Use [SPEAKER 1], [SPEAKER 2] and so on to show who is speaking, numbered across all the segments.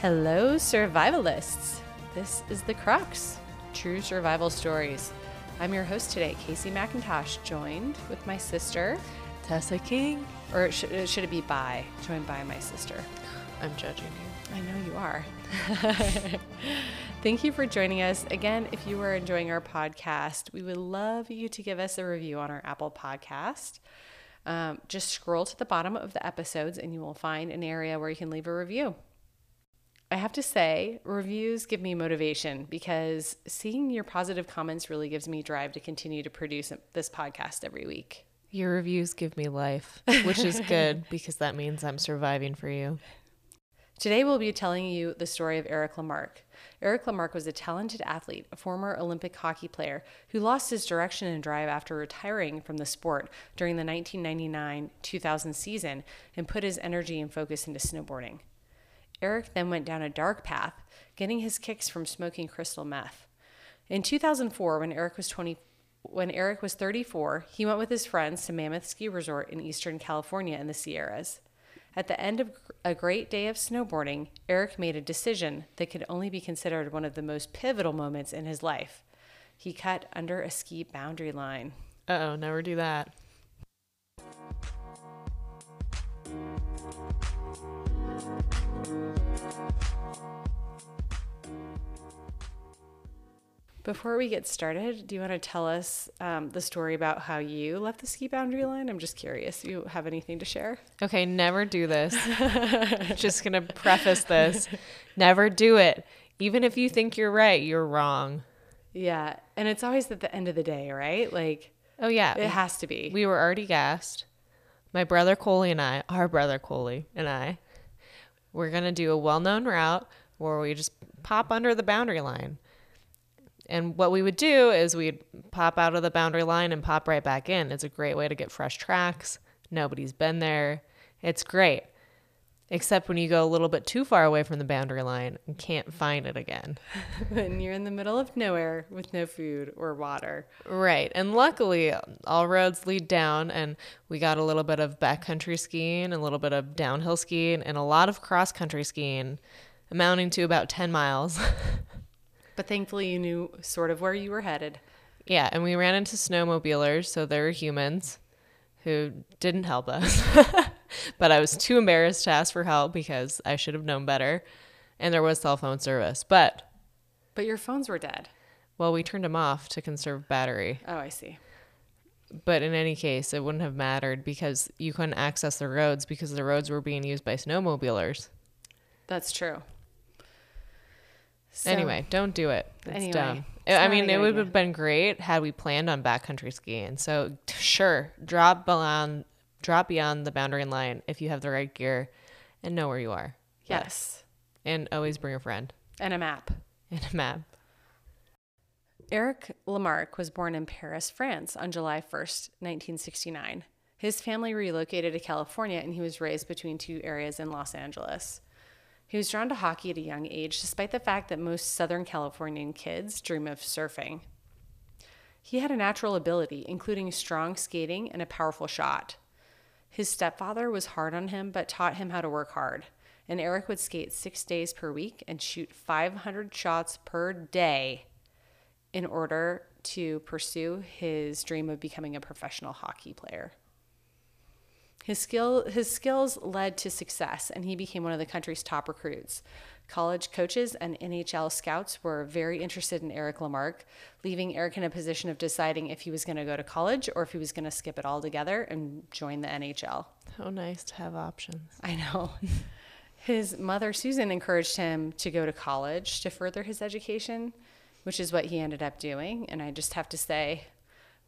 [SPEAKER 1] Hello, survivalists. This is The Crux True Survival Stories. I'm your host today, Kaycee McIntosh, joined with my sister,
[SPEAKER 2] Tessa King.
[SPEAKER 1] or should, should it be by? Joined by my sister.
[SPEAKER 2] I'm judging you.
[SPEAKER 1] I know you are. Thank you for joining us. Again, if you are enjoying our podcast, we would love you to give us a review on our Apple podcast. Um, just scroll to the bottom of the episodes and you will find an area where you can leave a review. I have to say, reviews give me motivation because seeing your positive comments really gives me drive to continue to produce this podcast every week.
[SPEAKER 2] Your reviews give me life, which is good because that means I'm surviving for you.
[SPEAKER 1] Today, we'll be telling you the story of Eric LeMarque. Eric LeMarque was a talented athlete, a former Olympic hockey player who lost his direction and drive after retiring from the sport during the 1999 2000 season and put his energy and focus into snowboarding. Eric then went down a dark path, getting his kicks from smoking crystal meth. In 2004, when Eric was 20, when Eric was 34, he went with his friends to Mammoth Ski Resort in Eastern California in the Sierras. At the end of a great day of snowboarding, Eric made a decision that could only be considered one of the most pivotal moments in his life. He cut under a ski boundary line.
[SPEAKER 2] Oh, never do that.
[SPEAKER 1] Before we get started, do you want to tell us um, the story about how you left the ski boundary line? I'm just curious. Do you have anything to share?
[SPEAKER 2] Okay, never do this. Just gonna preface this. Never do it. Even if you think you're right, you're wrong.
[SPEAKER 1] Yeah. And it's always at the end of the day, right? Like,
[SPEAKER 2] Oh yeah.
[SPEAKER 1] it has to be.
[SPEAKER 2] We were already gassed. My brother Coley and I, our brother Coley and I, we're gonna do a well-known route where we just pop under the boundary line. And what we would do is we'd pop out of the boundary line and pop right back in. It's a great way to get fresh tracks. Nobody's been there. It's great. Except when you go a little bit too far away from the boundary line and can't find it again.
[SPEAKER 1] when you're in the middle of nowhere with no food or water.
[SPEAKER 2] Right. And luckily, all roads lead down, and we got a little bit of backcountry skiing, a little bit of downhill skiing, and a lot of cross country skiing, amounting to about 10 miles.
[SPEAKER 1] But thankfully, you knew sort of where you were headed.
[SPEAKER 2] yeah. And we ran into snowmobilers, so they were humans who didn't help us. but I was too embarrassed to ask for help because I should have known better. And there was cell phone service. But,
[SPEAKER 1] But your phones were dead.
[SPEAKER 2] well, we turned them off to conserve battery.
[SPEAKER 1] Oh, I see.
[SPEAKER 2] But in any case, it wouldn't have mattered because you couldn't access the roads because the roads were being used by snowmobilers.
[SPEAKER 1] That's true. So-
[SPEAKER 2] anyway, don't do it. It's
[SPEAKER 1] Anyway,
[SPEAKER 2] dumb.
[SPEAKER 1] it's
[SPEAKER 2] I mean, it would
[SPEAKER 1] idea.
[SPEAKER 2] have been great had we planned on backcountry skiing. So sure, drop beyond, drop beyond the boundary line if you have the right gear, and know where you are.
[SPEAKER 1] Yes.
[SPEAKER 2] and always bring a friend
[SPEAKER 1] And a map.
[SPEAKER 2] and a map.
[SPEAKER 1] Eric LeMarque was born in Paris, France on July 1st, 1969. His family relocated to California and he was raised between two areas in Los Angeles. He was drawn to hockey at a young age, despite the fact that most Southern Californian kids dream of surfing. He had a natural ability, including strong skating and a powerful shot. His stepfather was hard on him, but taught him how to work hard. And Eric would skate six days per week and shoot 500 shots per day in order to pursue his dream of becoming a professional hockey player. His skill his skills led to success and he became one of the country's top recruits. College coaches and NHL scouts were very interested in Eric LeMarque, leaving Eric in a position of deciding if he was going to go to college or if he was going to skip it all together and join the NHL.
[SPEAKER 2] How nice to have options.
[SPEAKER 1] I know. His mother, Susan, encouraged him to go to college to further his education, which is what he ended up doing. And I just have to say,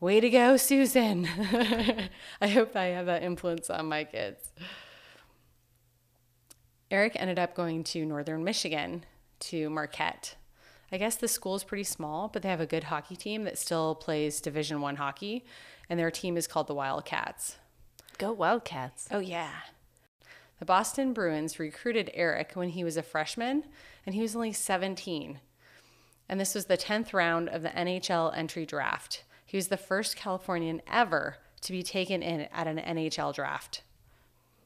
[SPEAKER 1] way to go, Susan. I hope I have that influence on my kids. Eric ended up going to Northern Michigan to Marquette. I guess the school is pretty small, but they have a good hockey team that still plays Division One hockey, and their team is called the Wildcats.
[SPEAKER 2] Go Wildcats.
[SPEAKER 1] Oh, yeah. The Boston Bruins recruited Eric when he was a freshman, and he was only 17. And this was the 10th round of the NHL entry draft. He was the first Californian ever to be taken in at an NHL draft.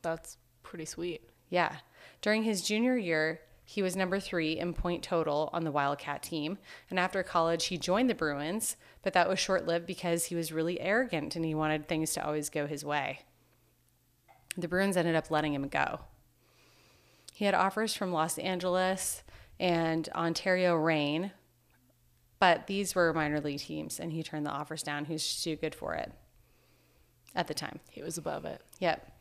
[SPEAKER 2] That's pretty sweet.
[SPEAKER 1] Yeah. During his junior year, He was number three in point total on the Wildcat team. And after college, he joined the Bruins, but that was short lived because he was really arrogant and he wanted things to always go his way. The Bruins ended up letting him go. He had offers from Los Angeles and Ontario Reign, but these were minor league teams, and he turned the offers down. He was too good for it at the time.
[SPEAKER 2] He was above it.
[SPEAKER 1] Yep.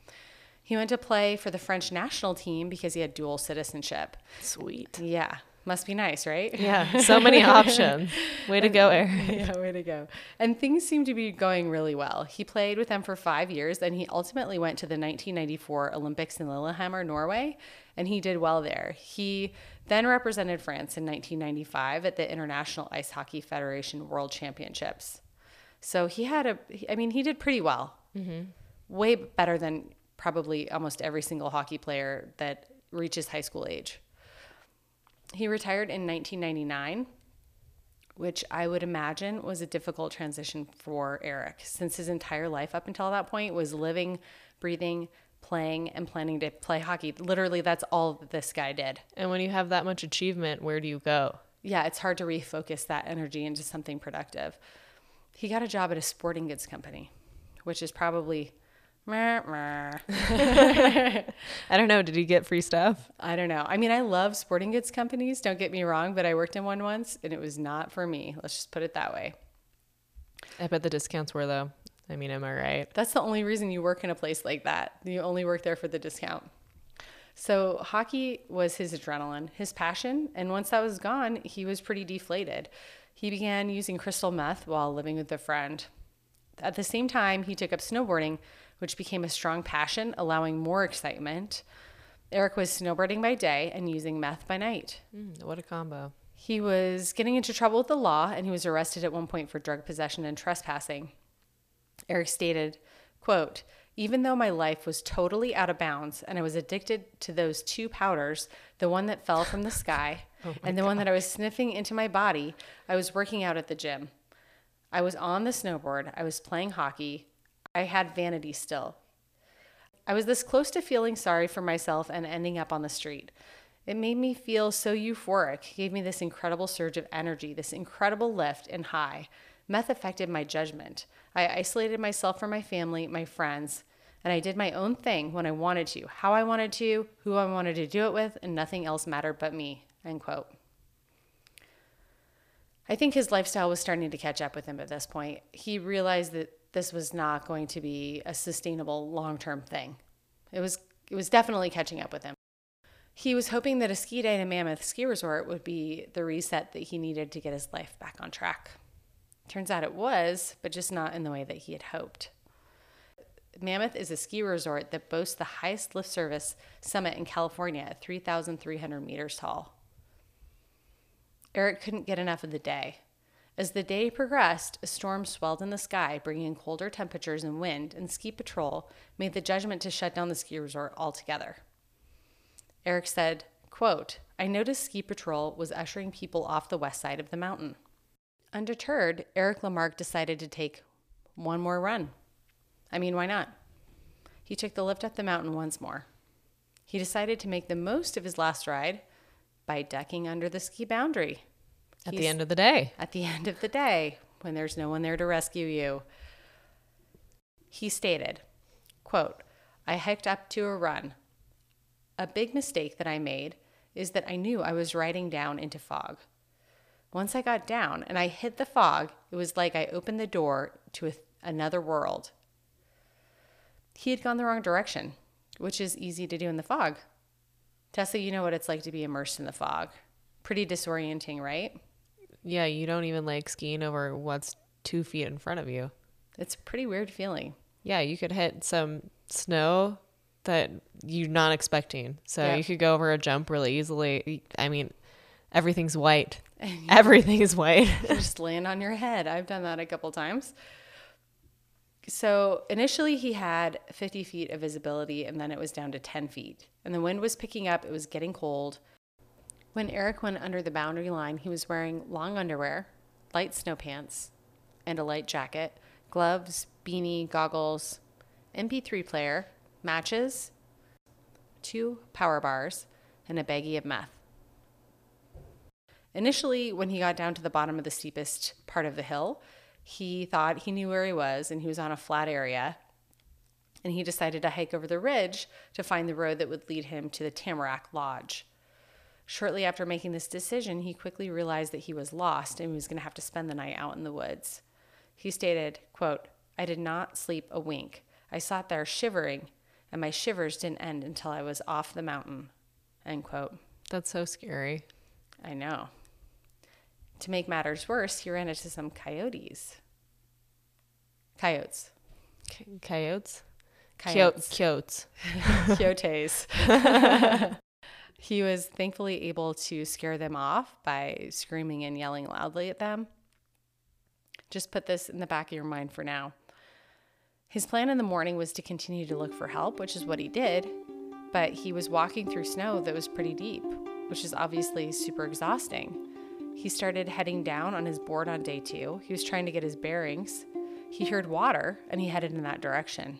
[SPEAKER 1] He went to play for the French national team because he had dual citizenship.
[SPEAKER 2] Sweet.
[SPEAKER 1] Yeah. Must be nice, right?
[SPEAKER 2] Yeah. So many options. Way to go, Eric.
[SPEAKER 1] yeah, way to go. And things seemed to be going really well. He played with them for five years, and he ultimately went to the 1994 Olympics in Lillehammer, Norway, and he did well there. He then represented France in 1995 at the International Ice Hockey Federation World Championships. So he had a, I mean, he did pretty well. Mm-hmm. Way better than probably almost every single hockey player that reaches high school age. He retired in 1999, which I would imagine was a difficult transition for Eric, since his entire life up until that point was living, breathing, playing, and planning to play hockey. Literally, that's all this guy did.
[SPEAKER 2] And when you have that much achievement, where do you go?
[SPEAKER 1] Yeah, it's hard to refocus that energy into something productive. He got a job at a sporting goods company, which is probably.
[SPEAKER 2] I don't know. Did he get free stuff?
[SPEAKER 1] I don't know. I mean, I love sporting goods companies, don't get me wrong, but I worked in one once and it was not for me. Let's just put it that way.
[SPEAKER 2] I bet the discounts were, though. I mean, am I right?
[SPEAKER 1] That's the only reason you work in a place like that. You only work there for the discount. So, hockey was his adrenaline, his passion, and once that was gone, he was pretty deflated. He began using crystal meth while living with a friend. At the same time, he took up snowboarding which became a strong passion, allowing more excitement. Eric was snowboarding by day and using meth by night.
[SPEAKER 2] Mm, what a combo.
[SPEAKER 1] He was getting into trouble with the law and he was arrested at one point for drug possession and trespassing. Eric stated, quote, even though my life was totally out of bounds and I was addicted to those two powders, the one that fell from the sky oh and the God. one that I was sniffing into my body, I was working out at the gym. I was on the snowboard, I was playing hockey, I had vanity still. I was this close to feeling sorry for myself and ending up on the street. It made me feel so euphoric, gave me this incredible surge of energy, this incredible lift and high. Meth affected my judgment. I isolated myself from my family, my friends, and I did my own thing when I wanted to, how I wanted to, who I wanted to do it with, and nothing else mattered but me. End quote. I think his lifestyle was starting to catch up with him at this point. He realized that this was not going to be a sustainable long-term thing. It was it was definitely catching up with him. He was hoping that a ski day to Mammoth Ski Resort would be the reset that he needed to get his life back on track. Turns out it was, but just not in the way that he had hoped. Mammoth is a ski resort that boasts the highest lift service summit in California at 3,300 meters tall. Eric couldn't get enough of the day. As the day progressed, a storm swelled in the sky, bringing colder temperatures and wind, and ski patrol made the judgment to shut down the ski resort altogether. Eric said, quote, I noticed ski patrol was ushering people off the west side of the mountain. Undeterred, Eric LeMarque decided to take one more run. I mean, why not? He took the lift up the mountain once more. He decided to make the most of his last ride by ducking under the ski boundary.
[SPEAKER 2] At He's, the end of the day.
[SPEAKER 1] At the end of the day, when there's no one there to rescue you. He stated, quote, I hiked up to a run. A big mistake that I made is that I knew I was riding down into fog. Once I got down and I hit the fog, it was like I opened the door to a, another world. He had gone the wrong direction, which is easy to do in the fog. Tessa, you know what it's like to be immersed in the fog. Pretty disorienting, right?
[SPEAKER 2] Yeah, you don't even like skiing over what's two feet in front of you.
[SPEAKER 1] It's a pretty weird feeling.
[SPEAKER 2] Yeah, you could hit some snow that you're not expecting. So yeah. you could go over a jump really easily. I mean, everything's white. Everything is white.
[SPEAKER 1] just land on your head. I've done that a couple times. So initially, he had 50 feet of visibility, and then it was down to 10 feet. And the wind was picking up, it was getting cold. When Eric went under the boundary line, he was wearing long underwear, light snow pants, and a light jacket, gloves, beanie, goggles, MP3 player, matches, two power bars, and a baggie of meth. Initially, when he got down to the bottom of the steepest part of the hill, he thought he knew where he was and he was on a flat area. And he decided to hike over the ridge to find the road that would lead him to the Tamarack Lodge. Shortly after making this decision, he quickly realized that he was lost and he was going to have to spend the night out in the woods. He stated, quote, I did not sleep a wink. I sat there shivering, and my shivers didn't end until I was off the mountain. End quote.
[SPEAKER 2] That's so scary.
[SPEAKER 1] I know. To make matters worse, he ran into some coyotes. Coyotes.
[SPEAKER 2] C- coyotes?
[SPEAKER 1] Coyotes.
[SPEAKER 2] Coyotes.
[SPEAKER 1] Coyotes. he was thankfully able to scare them off by screaming and yelling loudly at them. Just put this in the back of your mind for now. His plan in the morning was to continue to look for help, which is what he did, but he was walking through snow that was pretty deep, which is obviously super exhausting. He started heading down on his board on day two. He was trying to get his bearings. He heard water and he headed in that direction.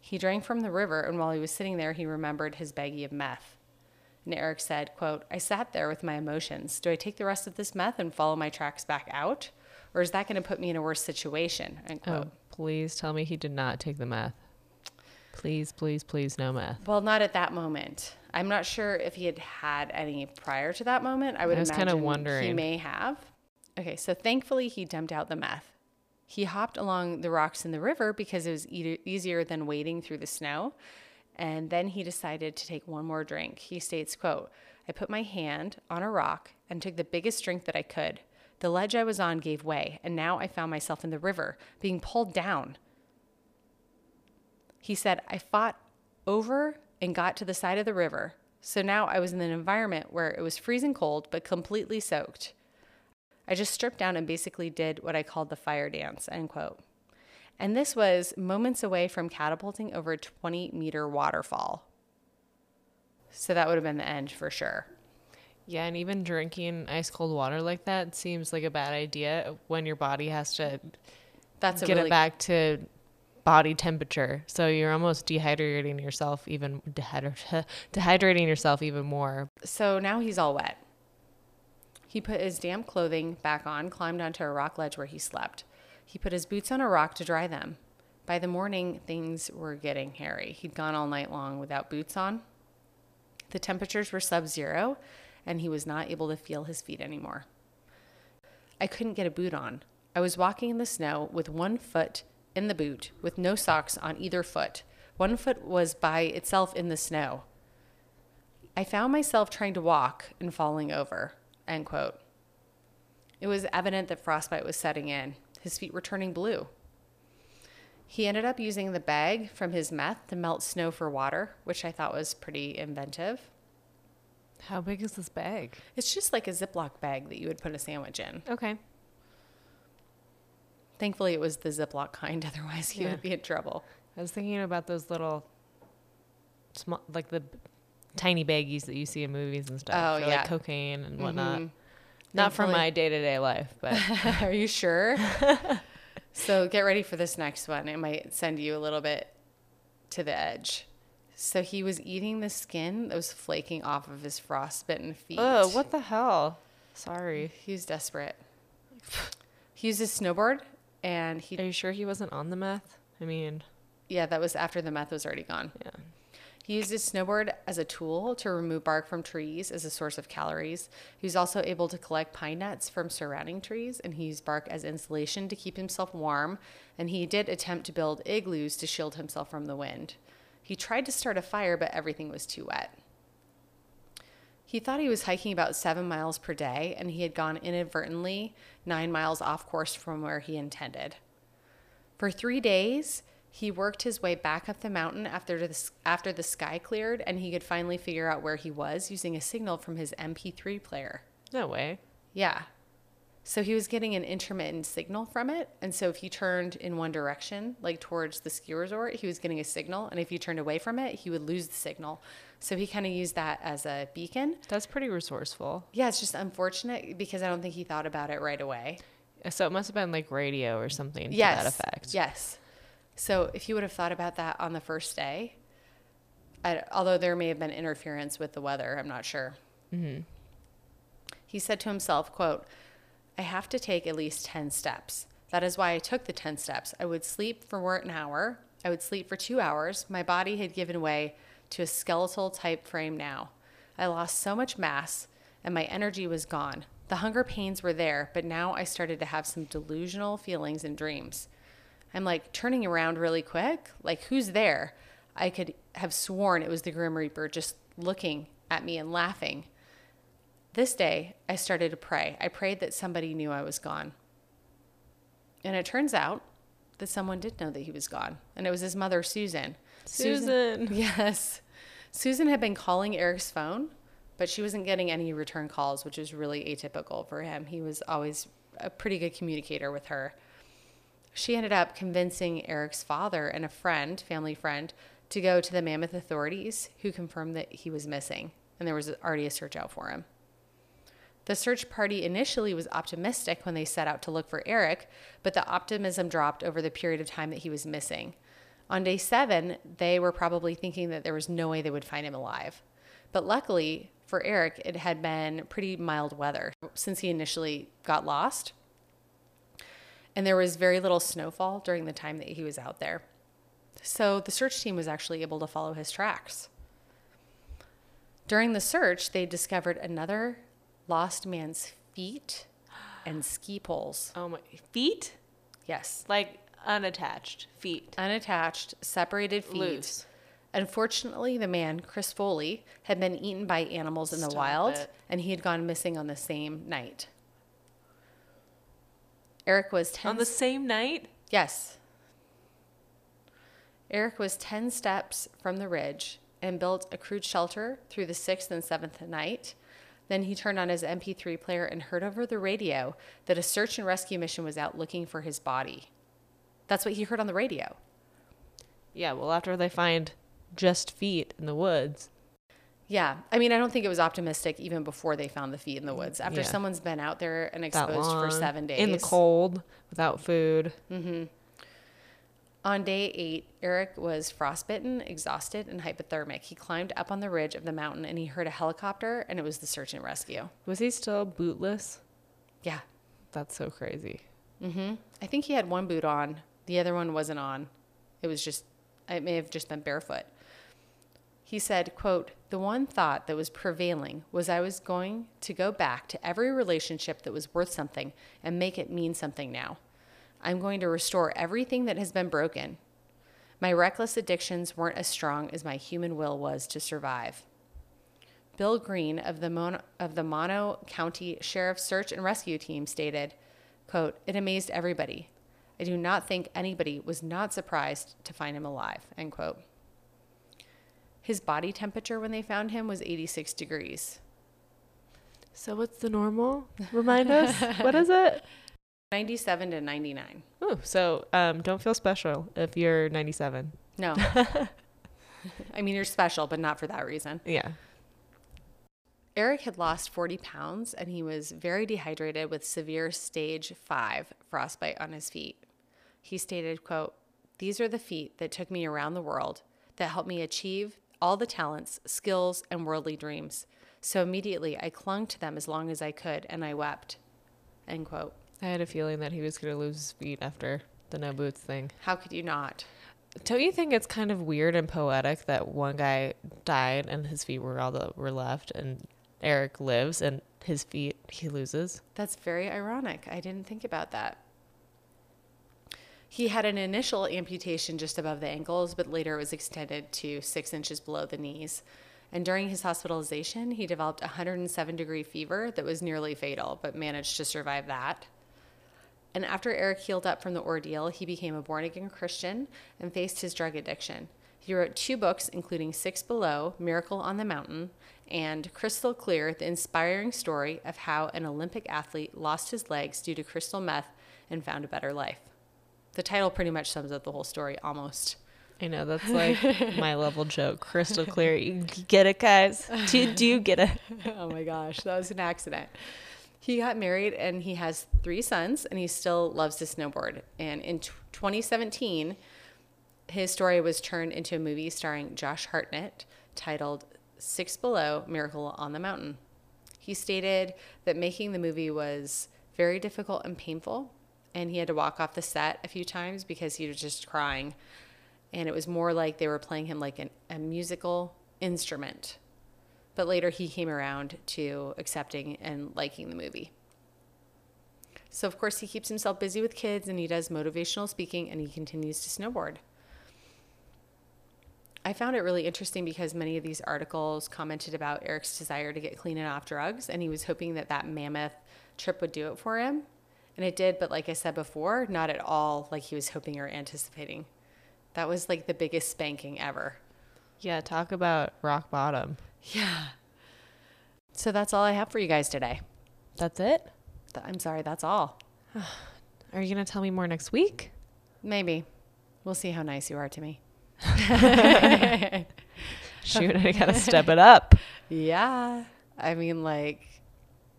[SPEAKER 1] He drank from the river, and while he was sitting there, he remembered his baggie of meth. And Eric said, quote, I sat there with my emotions. Do I take the rest of this meth and follow my tracks back out? Or is that going to put me in a worse situation?
[SPEAKER 2] Oh, please tell me he did not take the meth. Please, please, please, no meth.
[SPEAKER 1] Well, not at that moment. I'm not sure if he had had any prior to that moment. I would
[SPEAKER 2] I was
[SPEAKER 1] imagine he may have. Okay, so thankfully he dumped out the meth. He hopped along the rocks in the river because it was e- easier than wading through the snow. And then he decided to take one more drink. He states, quote, I put my hand on a rock and took the biggest drink that I could. The ledge I was on gave way, and now I found myself in the river, being pulled down. He said, I fought over and got to the side of the river. So now I was in an environment where it was freezing cold, but completely soaked. I just stripped down and basically did what I called the fire dance, end quote. And this was moments away from catapulting over a 20 meter waterfall. So that would have been the end for sure.
[SPEAKER 2] Yeah, and even drinking ice cold water like that seems like a bad idea when your body has to
[SPEAKER 1] That's
[SPEAKER 2] get
[SPEAKER 1] really
[SPEAKER 2] it back to body temperature. So you're almost dehydrating yourself even dehydra- dehydrating yourself even more.
[SPEAKER 1] So now he's all wet. He put his damp clothing back on, climbed onto a rock ledge where he slept. He put his boots on a rock to dry them. By the morning, things were getting hairy. He'd gone all night long without boots on. The temperatures were sub zero, and he was not able to feel his feet anymore. I couldn't get a boot on. I was walking in the snow with one foot in the boot, with no socks on either foot. One foot was by itself in the snow. I found myself trying to walk and falling over. End quote. It was evident that frostbite was setting in. His feet were turning blue. He ended up using the bag from his meth to melt snow for water, which I thought was pretty inventive.
[SPEAKER 2] How big is this bag?
[SPEAKER 1] It's just like a Ziploc bag that you would put a sandwich in.
[SPEAKER 2] Okay.
[SPEAKER 1] Thankfully, it was the Ziploc kind, otherwise, he
[SPEAKER 2] Yeah.
[SPEAKER 1] would be in trouble.
[SPEAKER 2] I was thinking about those little small like the tiny baggies that you see in movies and stuff.
[SPEAKER 1] Oh,
[SPEAKER 2] for,
[SPEAKER 1] yeah.
[SPEAKER 2] like cocaine and whatnot.
[SPEAKER 1] Mhm.
[SPEAKER 2] Not for my day to day life, but
[SPEAKER 1] Are you sure? so get ready for this next one. It might send you a little bit to the edge. So he was eating the skin that was flaking off of his frostbitten feet.
[SPEAKER 2] oh, what the hell? Sorry.
[SPEAKER 1] He was desperate. He used his snowboard and he,
[SPEAKER 2] Are you sure he wasn't on the meth? I mean,
[SPEAKER 1] yeah, that was after the meth was already gone.
[SPEAKER 2] yeah.
[SPEAKER 1] He used his snowboard as a tool to remove bark from trees as a source of calories. He was also able to collect pine nuts from surrounding trees, and he used bark as insulation to keep himself warm. And he did attempt to build igloos to shield himself from the wind. He tried to start a fire, but everything was too wet. He thought he was hiking about seven miles per day, and he had gone inadvertently nine miles off course from where he intended. For three days, he worked his way back up the mountain after the, after the sky cleared, and he could finally figure out where he was using a signal from his MP3 player.
[SPEAKER 2] No way.
[SPEAKER 1] Yeah. So he was getting an intermittent signal from it. And so if he turned in one direction, like towards the ski resort, he was getting a signal. And if he turned away from it, he would lose the signal. So he kind of used that as a beacon.
[SPEAKER 2] That's pretty resourceful.
[SPEAKER 1] Yeah, it's just unfortunate because I don't think he thought about it right away.
[SPEAKER 2] So it must have been like radio or something
[SPEAKER 1] yes.
[SPEAKER 2] to that effect.
[SPEAKER 1] Yes. So if you would have thought about that on the first day, I, although there may have been interference with the weather, I'm not sure.
[SPEAKER 2] Mm-hmm.
[SPEAKER 1] He said to himself, quote, I have to take at least 10 steps. That is why I took the 10 steps. I would sleep for an hour. I would sleep for two hours. My body had given way to a skeletal type frame now. I lost so much mass and my energy was gone. The hunger pains were there, but now I started to have some delusional feelings and dreams. I'm like turning around really quick. Like, who's there? I could have sworn it was the Grim Reaper just looking at me and laughing. This day, I started to pray. I prayed that somebody knew I was gone. And it turns out that someone did know that he was gone, and it was his mother, Susan.
[SPEAKER 2] Susan.
[SPEAKER 1] Yes. Susan had been calling Eric's phone, but she wasn't getting any return calls, which was really atypical for him. He was always a pretty good communicator with her. She ended up convincing Eric's father and a friend, family friend, to go to the Mammoth authorities, who confirmed that he was missing, and there was already a search out for him. The search party initially was optimistic when they set out to look for Eric, but the optimism dropped over the period of time that he was missing. On day seven, they were probably thinking that there was no way they would find him alive. But luckily for Eric, it had been pretty mild weather since he initially got lost. And there was very little snowfall during the time that he was out there. So the search team was actually able to follow his tracks. During the search, they discovered another lost man's feet and ski poles.
[SPEAKER 2] Oh my feet?
[SPEAKER 1] Yes.
[SPEAKER 2] Like unattached feet.
[SPEAKER 1] Unattached, separated feet.
[SPEAKER 2] Loose.
[SPEAKER 1] Unfortunately, the man, Chris Foley, had been eaten by animals in the
[SPEAKER 2] Stop
[SPEAKER 1] wild
[SPEAKER 2] it.
[SPEAKER 1] and he had gone missing on the same night. Eric was 10
[SPEAKER 2] On the same night?
[SPEAKER 1] Yes. Eric was 10 steps from the ridge and built a crude shelter through the sixth and seventh night. Then he turned on his MP3 player and heard over the radio that a search and rescue mission was out looking for his body. That's what he heard on the radio.
[SPEAKER 2] Yeah, well after they find just feet in the woods.
[SPEAKER 1] Yeah. I mean, I don't think it was optimistic even before they found the feet in the woods. After
[SPEAKER 2] Yeah.
[SPEAKER 1] someone's been out there and exposed for seven days.
[SPEAKER 2] In the cold, without food. Mm-hmm.
[SPEAKER 1] On day eight, Eric was frostbitten, exhausted, and hypothermic. He climbed up on the ridge of the mountain and he heard a helicopter, and it was the search and rescue.
[SPEAKER 2] Was he still bootless?
[SPEAKER 1] Yeah.
[SPEAKER 2] That's so crazy. Mm-hmm.
[SPEAKER 1] I think he had one boot on, the other one wasn't on. It was just, it may have just been barefoot. He said, quote, the one thought that was prevailing was I was going to go back to every relationship that was worth something and make it mean something now. I'm going to restore everything that has been broken. My reckless addictions weren't as strong as my human will was to survive. Bill Green of the, Mon- of the Mono County Sheriff's Search and Rescue Team stated, quote, It amazed everybody. I do not think anybody was not surprised to find him alive, end quote. His body temperature when they found him was 86 degrees.
[SPEAKER 2] So what's the normal? Remind us. what is it?
[SPEAKER 1] 97 to 99.
[SPEAKER 2] Ooh, so um, don't feel special if you're 97.
[SPEAKER 1] No. I mean, you're special, but not for that reason.
[SPEAKER 2] Yeah.
[SPEAKER 1] Eric had lost 40 pounds and he was very dehydrated with severe stage 5 frostbite on his feet. He stated, quote, "These are the feet that took me around the world that helped me achieve all the talents, skills, and worldly dreams. So immediately I clung to them as long as I could and I wept." End quote.
[SPEAKER 2] I had a feeling that he was going to lose his feet after the no boots thing.
[SPEAKER 1] How could you not?
[SPEAKER 2] Don't you think it's kind of weird and poetic that one guy died and his feet were all that were left, and Eric lives and his feet he loses?
[SPEAKER 1] That's very ironic. I didn't think about that. He had an initial amputation just above the ankles, but later it was extended to six inches below the knees. And during his hospitalization, he developed a 107 degree fever that was nearly fatal, but managed to survive that. And after Eric healed up from the ordeal, he became a born again Christian and faced his drug addiction. He wrote two books, including Six Below, Miracle on the Mountain, and Crystal Clear, the inspiring story of how an Olympic athlete lost his legs due to crystal meth and found a better life. The title pretty much sums up the whole story almost.
[SPEAKER 2] I know that's like my level joke, crystal clear. You get it, guys? Do, do you get it?
[SPEAKER 1] oh my gosh, that was an accident. He got married and he has three sons, and he still loves to snowboard. And in t- 2017, his story was turned into a movie starring Josh Hartnett titled Six Below Miracle on the Mountain. He stated that making the movie was very difficult and painful, and he had to walk off the set a few times because he was just crying. And it was more like they were playing him like an, a musical instrument. But later he came around to accepting and liking the movie. So, of course, he keeps himself busy with kids and he does motivational speaking and he continues to snowboard. I found it really interesting because many of these articles commented about Eric's desire to get clean and off drugs, and he was hoping that that mammoth trip would do it for him. And it did, but like I said before, not at all like he was hoping or anticipating. That was like the biggest spanking ever.
[SPEAKER 2] Yeah, talk about rock bottom.
[SPEAKER 1] Yeah. So that's all I have for you guys today.
[SPEAKER 2] That's it?
[SPEAKER 1] Th- I'm sorry, that's all.
[SPEAKER 2] Are you going to tell me more next week?
[SPEAKER 1] Maybe. We'll see how nice you are to me.
[SPEAKER 2] Shoot, I got to step it up.
[SPEAKER 1] Yeah. I mean, like,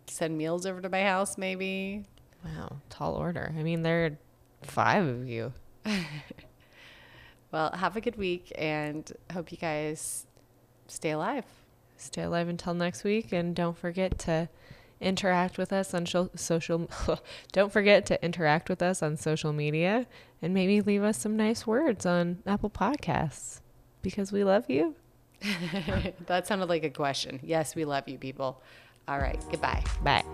[SPEAKER 1] send meals over to my house, maybe.
[SPEAKER 2] Wow, tall order. I mean, there are five of you.
[SPEAKER 1] Well, have a good week and hope you guys stay alive.
[SPEAKER 2] Stay alive until next week, and don't forget to interact with us on sho- social. don't forget to interact with us on social media, and maybe leave us some nice words on Apple Podcasts because we love you.
[SPEAKER 1] that sounded like a question. Yes, we love you, people. All right. Goodbye.
[SPEAKER 2] Bye.